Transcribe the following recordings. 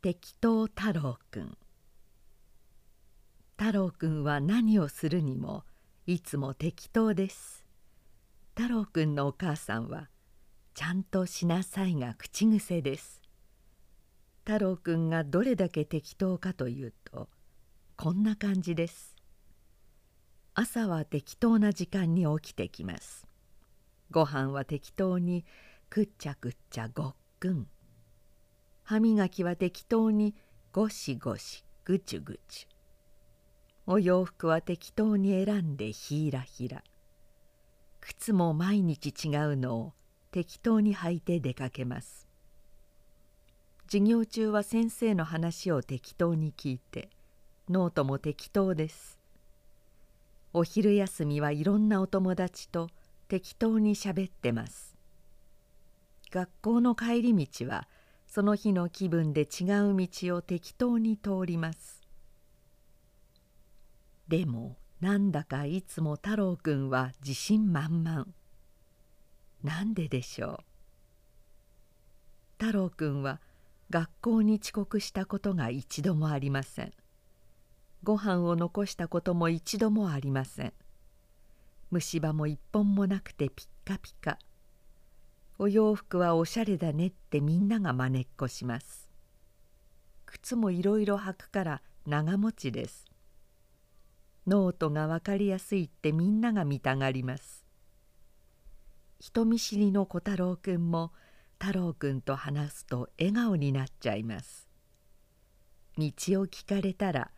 適当太郎くん。太郎くんは何をするにもいつも適当です。太郎くんのお母さんはちゃんとしなさいが口癖です。太郎くんがどれだけ適当かというとこんな感じです。朝は適当な時間に起きてきます。ご飯は適当にくっちゃくっちゃごっくん。歯磨きは適当にゴシゴシぐちゅぐちゅ。お洋服は適当に選んでひらひら。靴も毎日違うのを適当に履いて出かけます。授業中は先生の話を適当に聞いてノートも適当です。お昼休みはいろんなお友達と適当にしゃべってます。学校の帰り道はその日の気分で違う道を適当に通ります。でもなんだかいつも太郎くんは自信満々。なんででしょう。太郎くんは学校に遅刻したことが一度もありません。ご飯を残したことも一度もありません。虫歯も一本もなくてピッカピカ。お洋服はおしゃれだねってみんながまねっこします。靴もいろいろ履くから長持ちです。ノートが分かりやすいってみんなが見たがります。人見知りの小太郎くんも太郎くんと話すと笑顔になっちゃいます。道を聞かれたら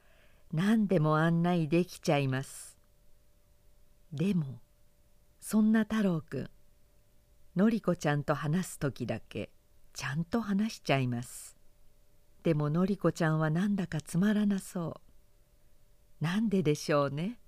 何でも案内できちゃいます。でもそんな太郎くんのりこちゃんと話す時だけちゃんと話しちゃいます。でものりこちゃんはなんだかつまらなそう。なんででしょうね。